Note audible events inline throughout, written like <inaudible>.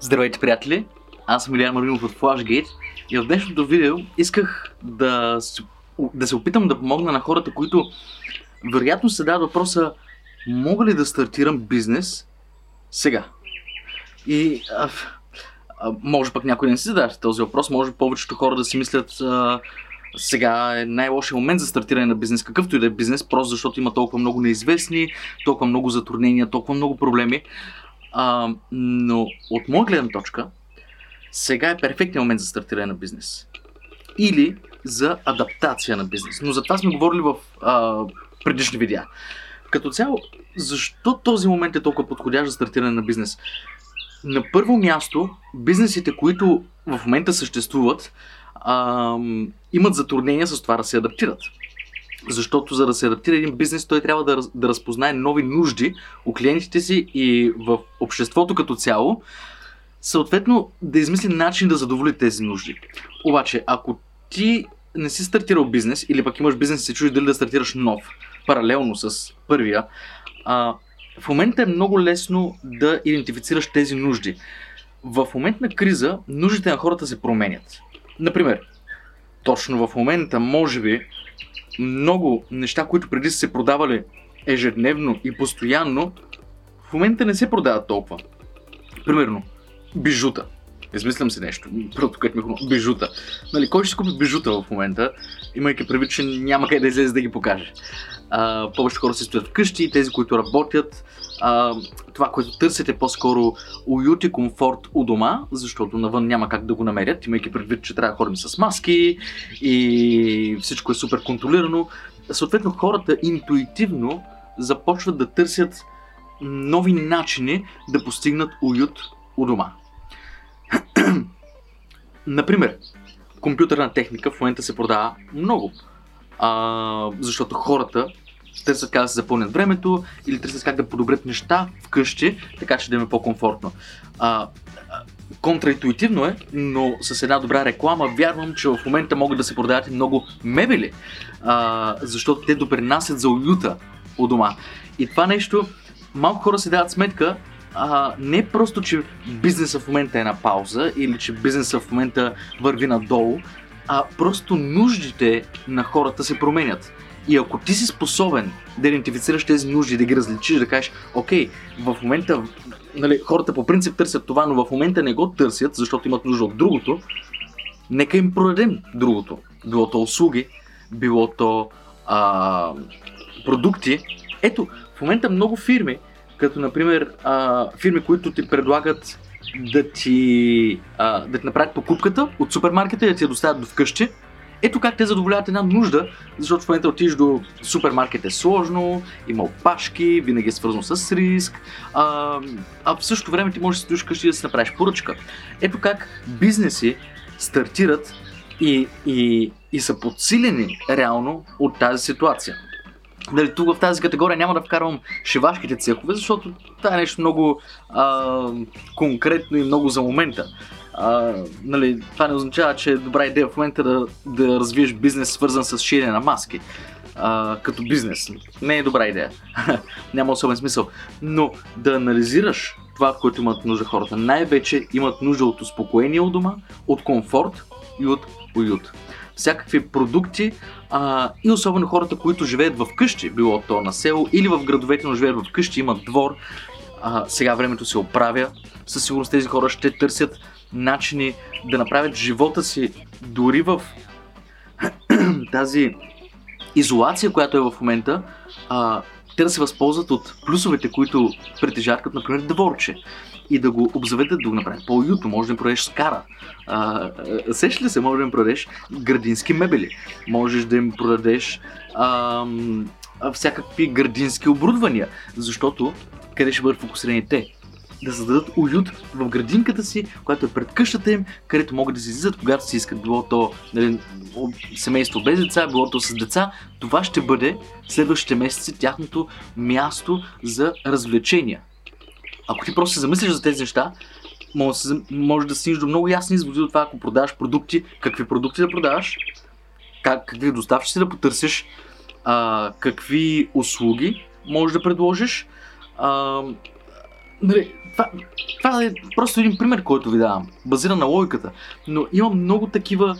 Здравейте, приятели! Аз съм Илиан Маринов от Flashgate и в днешното видео исках да, да се опитам да помогна на хората, които вероятно се дават въпроса мога ли да стартирам бизнес сега? И а, а, може пък някой да не си задава този въпрос, може повечето хора да си мислят а, сега е най-лошия момент за стартиране на бизнес, какъвто и да е бизнес, просто защото има толкова много неизвестни, толкова много затруднения, толкова много проблеми. А, но от моя гледна точка, сега е перфектният момент за стартиране на бизнес. Или за адаптация на бизнес. Но за това сме говорили в а, предишни видеа. Като цяло, защо този момент е толкова подходящ за стартиране на бизнес? На първо място, бизнесите, които в момента съществуват, а, имат затруднения с това да се адаптират. Защото за да се адаптира един бизнес, той трябва да, да разпознае нови нужди у клиентите си и в обществото като цяло, съответно да измисли начин да задоволи тези нужди. Обаче, ако ти не си стартирал бизнес или пък имаш бизнес и се чудиш дали да стартираш нов, паралелно с първия, а, в момента е много лесно да идентифицираш тези нужди. В момент на криза нуждите на хората се променят. Например, точно в момента, може би, много неща, които преди са се продавали ежедневно и постоянно, в момента не се продават толкова. Примерно, бижута. Измислям си нещо. Първото, което ми е хрумна. Бижута. Нали, кой ще купи бижута в момента, имайки предвид, че няма къде да излезе да ги покаже. А, повечето хора се стоят вкъщи, тези, които работят. А, това, което търсят е по-скоро уют и комфорт у дома, защото навън няма как да го намерят, имайки предвид, че трябва да ходим с маски и всичко е супер контролирано. Съответно, хората интуитивно започват да търсят нови начини да постигнат уют у дома. <clears throat> Например, компютърна техника в момента се продава много. А, защото хората търсят как да се запълнят времето или търсят как да подобрят неща вкъщи, така че да им е по-комфортно. А, контраинтуитивно е, но с една добра реклама вярвам, че в момента могат да се продават и много мебели, а, защото те допринасят за уюта у дома. И това нещо, малко хора си дават сметка, а, не просто, че бизнеса в момента е на пауза или че бизнеса в момента върви надолу, а просто нуждите на хората се променят. И ако ти си способен да идентифицираш тези нужди, да ги различиш, да кажеш, окей, в момента нали, хората по принцип търсят това, но в момента не го търсят, защото имат нужда от другото, нека им продадем другото. Било то услуги, било то а, продукти. Ето, в момента много фирми, като например а, фирми, които ти предлагат да ти, а, да ти направят покупката от супермаркета и да ти я доставят до вкъщи. Ето как те задоволяват една нужда, защото в момента отидеш до супермаркет е сложно, има опашки, винаги е свързано с риск, а, а в същото време ти можеш да си стоиш къщи да си направиш поръчка. Ето как бизнеси стартират и, и, и са подсилени реално от тази ситуация. Дали, тук в тази категория няма да вкарвам шивашките цехове, защото това е нещо много а, конкретно и много за момента. А, нали, това не означава, че е добра идея в момента да, да развиеш бизнес свързан с ширене на маски. А, като бизнес. Не е добра идея. <laughs> Няма особен смисъл. Но да анализираш това, което имат нужда хората. Най-вече имат нужда от успокоение у дома, от комфорт и от уют. Всякакви продукти а, и особено хората, които живеят в къщи, било то на село или в градовете, но живеят в къщи, имат двор. А, сега времето се оправя. Със сигурност тези хора ще търсят начини да направят живота си дори в <clears throat> тази изолация, която е в момента, а, те да се възползват от плюсовете, които притежават, като например дворче. И да го обзаведат, да го направят по-уютно. Може да им продадеш скара. А, ли се, може да им продадеш градински мебели. Можеш да им продадеш а, всякакви градински оборудвания. Защото къде ще бъдат фокусирани те? да създадат уют в градинката си, която е пред къщата им, където могат да се излизат, когато си искат. Било то нали, семейство без деца, било то с деца. Това ще бъде следващите месеци тяхното място за развлечения. Ако ти просто се замислиш за тези неща, може, да стигнеш до много ясни изводи от това, ако продаваш продукти, какви продукти да продаваш, как, какви доставчици да потърсиш, а, какви услуги можеш да предложиш, Нали, това, това е просто един пример, който ви давам, базиран на логиката. Но има много такива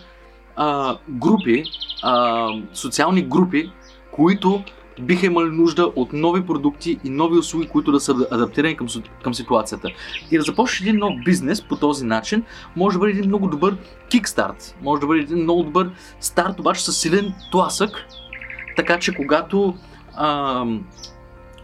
а, групи, а, социални групи, които биха имали нужда от нови продукти и нови услуги, които да са адаптирани към, към ситуацията. И да започнеш един нов бизнес по този начин, може да бъде един много добър кикстарт, може да бъде един много добър старт, обаче с силен тласък, така че когато а,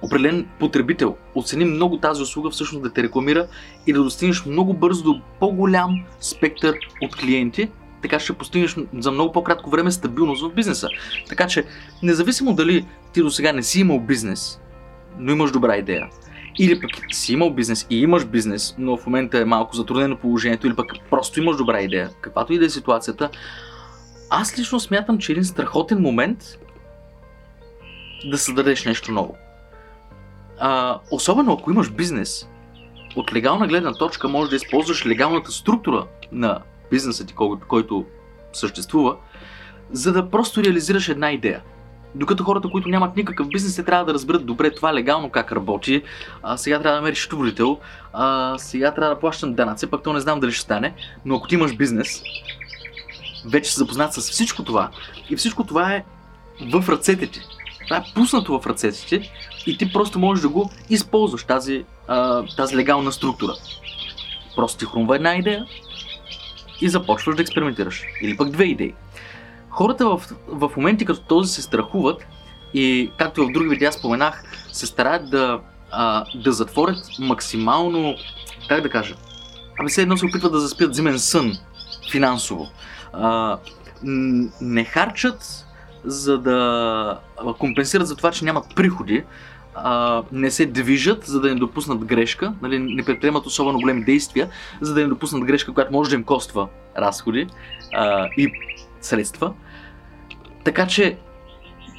определен потребител оцени много тази услуга, всъщност да те рекламира и да достигнеш много бързо до по-голям спектър от клиенти, така ще постигнеш за много по-кратко време стабилност в бизнеса. Така че, независимо дали ти до сега не си имал бизнес, но имаш добра идея, или пък си имал бизнес и имаш бизнес, но в момента е малко затруднено положението, или пък просто имаш добра идея, каквато и да е ситуацията, аз лично смятам, че е един страхотен момент да създадеш нещо ново. А, особено ако имаш бизнес, от легална гледна точка можеш да използваш легалната структура на бизнеса ти, който, съществува, за да просто реализираш една идея. Докато хората, които нямат никакъв бизнес, те трябва да разберат добре това легално как работи. А, сега трябва да намериш счетоводител, а, сега трябва да плащам данъци, пък то не знам дали ще стане. Но ако ти имаш бизнес, вече си запознат с всичко това и всичко това е в ръцете ти. Това е пуснато в ръцете ти и ти просто можеш да го използваш тази, а, тази легална структура. Просто ти хрумва една идея и започваш да експериментираш. Или пък две идеи. Хората в, в моменти като този се страхуват и, както в други видеа споменах, се стараят да, а, да затворят максимално, как да кажа, ами все едно се опитват да заспят зимен сън финансово. А, не харчат за да компенсират за това, че нямат приходи, а, не се движат, за да не допуснат грешка, нали, не предприемат особено големи действия, за да не допуснат грешка, която може да им коства разходи а, и средства. Така че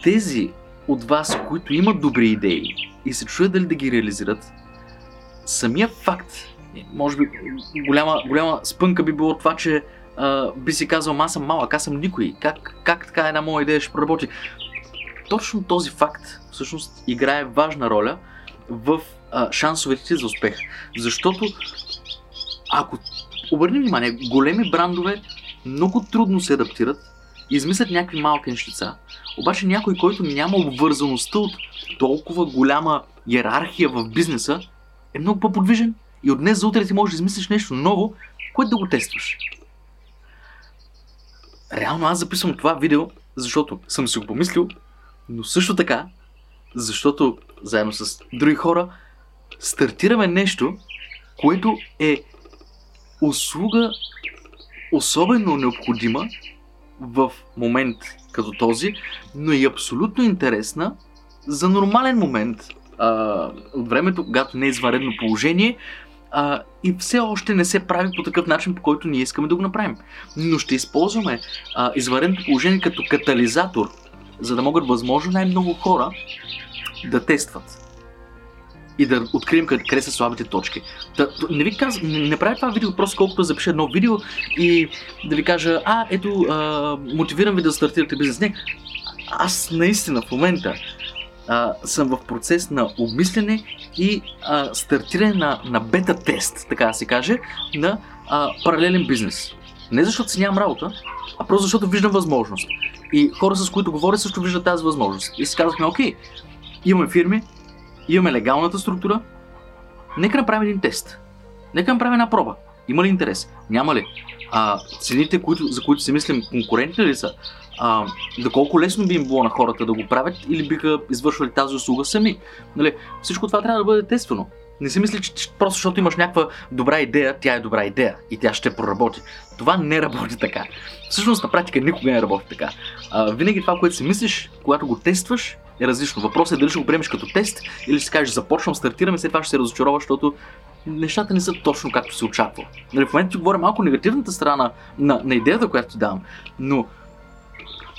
тези от вас, които имат добри идеи и се чуят дали да ги реализират, самия факт, може би голяма, голяма спънка би било това, че би си казал, аз съм малък, аз съм никой, как, как така една моя идея ще проработи? Точно този факт всъщност играе важна роля в а, шансовете ти за успех. Защото ако обърнем внимание, големи брандове много трудно се адаптират, измислят някакви малки нещица. Обаче някой, който няма обвързаността от толкова голяма иерархия в бизнеса, е много по-подвижен и от днес за утре ти можеш да измислиш нещо ново, което да го тестваш. Реално аз записвам това видео, защото съм си го помислил, но също така, защото заедно с други хора стартираме нещо, което е услуга особено необходима в момент като този, но и абсолютно интересна за нормален момент а, от времето, когато не е извънредно положение а, и все още не се прави по такъв начин, по който ние искаме да го направим. Но ще използваме а, извънредното положение като катализатор, за да могат възможно най-много хора да тестват и да открием къде, са слабите точки. Да, не ви каз... не, не правя това видео просто колкото да запиша едно видео и да ви кажа, а, ето, а, мотивирам ви да стартирате бизнес. Не, аз наистина в момента а, съм в процес на обмислене и а, стартиране на, на бета-тест, така да се каже, на а, паралелен бизнес. Не защото си нямам работа, а просто защото виждам възможност. И хора, с които говоря, също виждат тази възможност. И си казахме, окей, имаме фирми, имаме легалната структура, нека направим един тест. Нека направим една проба. Има ли интерес? Няма ли? А, цените, които, за които си мислим, конкурентни ли са? А, доколко лесно би им било на хората да го правят или биха извършвали тази услуга сами? Нали, всичко това трябва да бъде тествано. Не си мисли, че просто защото имаш някаква добра идея, тя е добра идея и тя ще проработи. Това не работи така. Всъщност на практика никога не работи така. А, винаги това, което си мислиш, когато го тестваш, е различно. Въпросът е дали ще го приемеш като тест или ще кажеш започвам, стартираме, след това ще се разочароваш, защото нещата не са точно както се очаква. Нали, в момента ти говоря малко негативната страна на, на идеята, която ти давам, но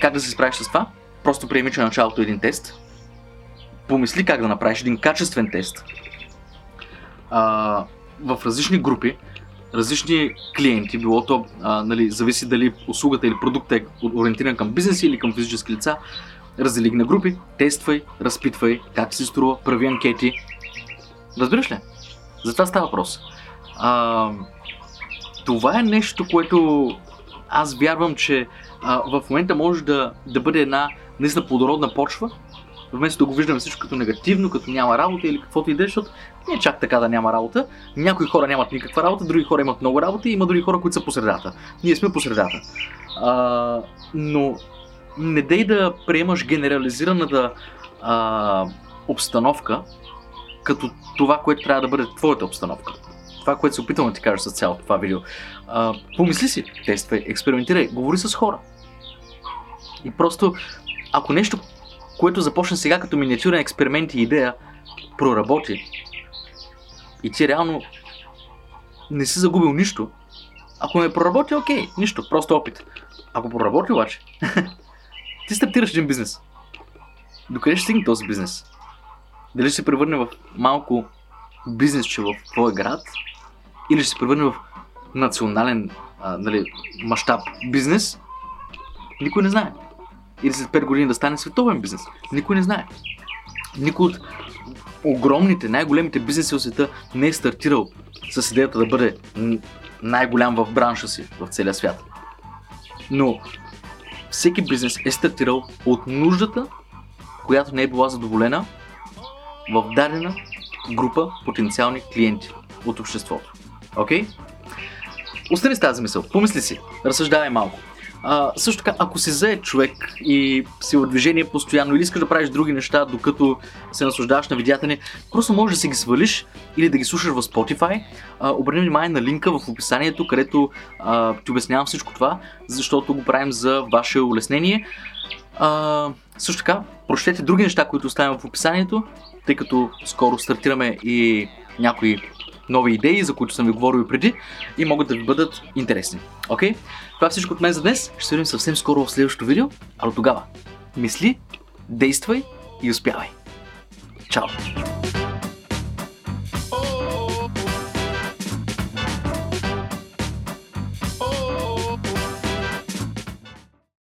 как да се справиш с това? Просто приеми, че началото е един тест. Помисли как да направиш един качествен тест. А, в различни групи, различни клиенти, било то, а, нали, зависи дали услугата или продукта е ориентиран към бизнеси или към физически лица, раздели на групи, тествай, разпитвай как се струва, прави анкети. Разбираш ли? За това става въпрос. А, това е нещо, което аз вярвам, че а, в момента може да, да бъде една наистина плодородна почва, вместо да го виждаме всичко като негативно, като няма работа или каквото и да е, защото не е чак така да няма работа. Някои хора нямат никаква работа, други хора имат много работа и има други хора, които са по средата. Ние сме по средата. А, но не дей да приемаш генерализираната а, обстановка като това, което трябва да бъде твоята обстановка. Това, което се опитвам да ти кажа с цялото това видео. А, помисли си, тествай, експериментирай, говори с хора. И просто, ако нещо, което започне сега като миниатюрен експеримент и идея, проработи, и ти реално не си загубил нищо, ако не проработи, окей, нищо, просто опит. Ако проработи обаче, <laughs> ти стартираш един бизнес. Докъде ще стигне този бизнес? Дали ще се превърне в малко бизнесче в твоя град или ще се превърне в национален а, нали, мащаб бизнес, никой не знае. Или след 5 години да стане световен бизнес. Никой не знае. Никой от огромните, най-големите бизнеси в света не е стартирал с идеята да бъде най-голям в бранша си в целия свят. Но всеки бизнес е стартирал от нуждата, която не е била задоволена в дадена група потенциални клиенти от обществото. Окей? Okay? Остани с тази мисъл. Помисли си. Разсъждавай малко. А, също така, ако си зае човек и си в движение постоянно или искаш да правиш други неща, докато се наслаждаваш на видеята ни, просто можеш да си ги свалиш или да ги слушаш в Spotify. А, обърни внимание на линка в описанието, където а, ти обяснявам всичко това, защото го правим за ваше улеснение. А, също така, прочетете други неща, които оставям в описанието, тъй като скоро стартираме и някои нови идеи, за които съм ви говорил преди и могат да ви бъдат интересни. Окей? Okay? Това е всичко от мен за днес. Ще се видим съвсем скоро в следващото видео. А до тогава, мисли, действай и успявай. Чао!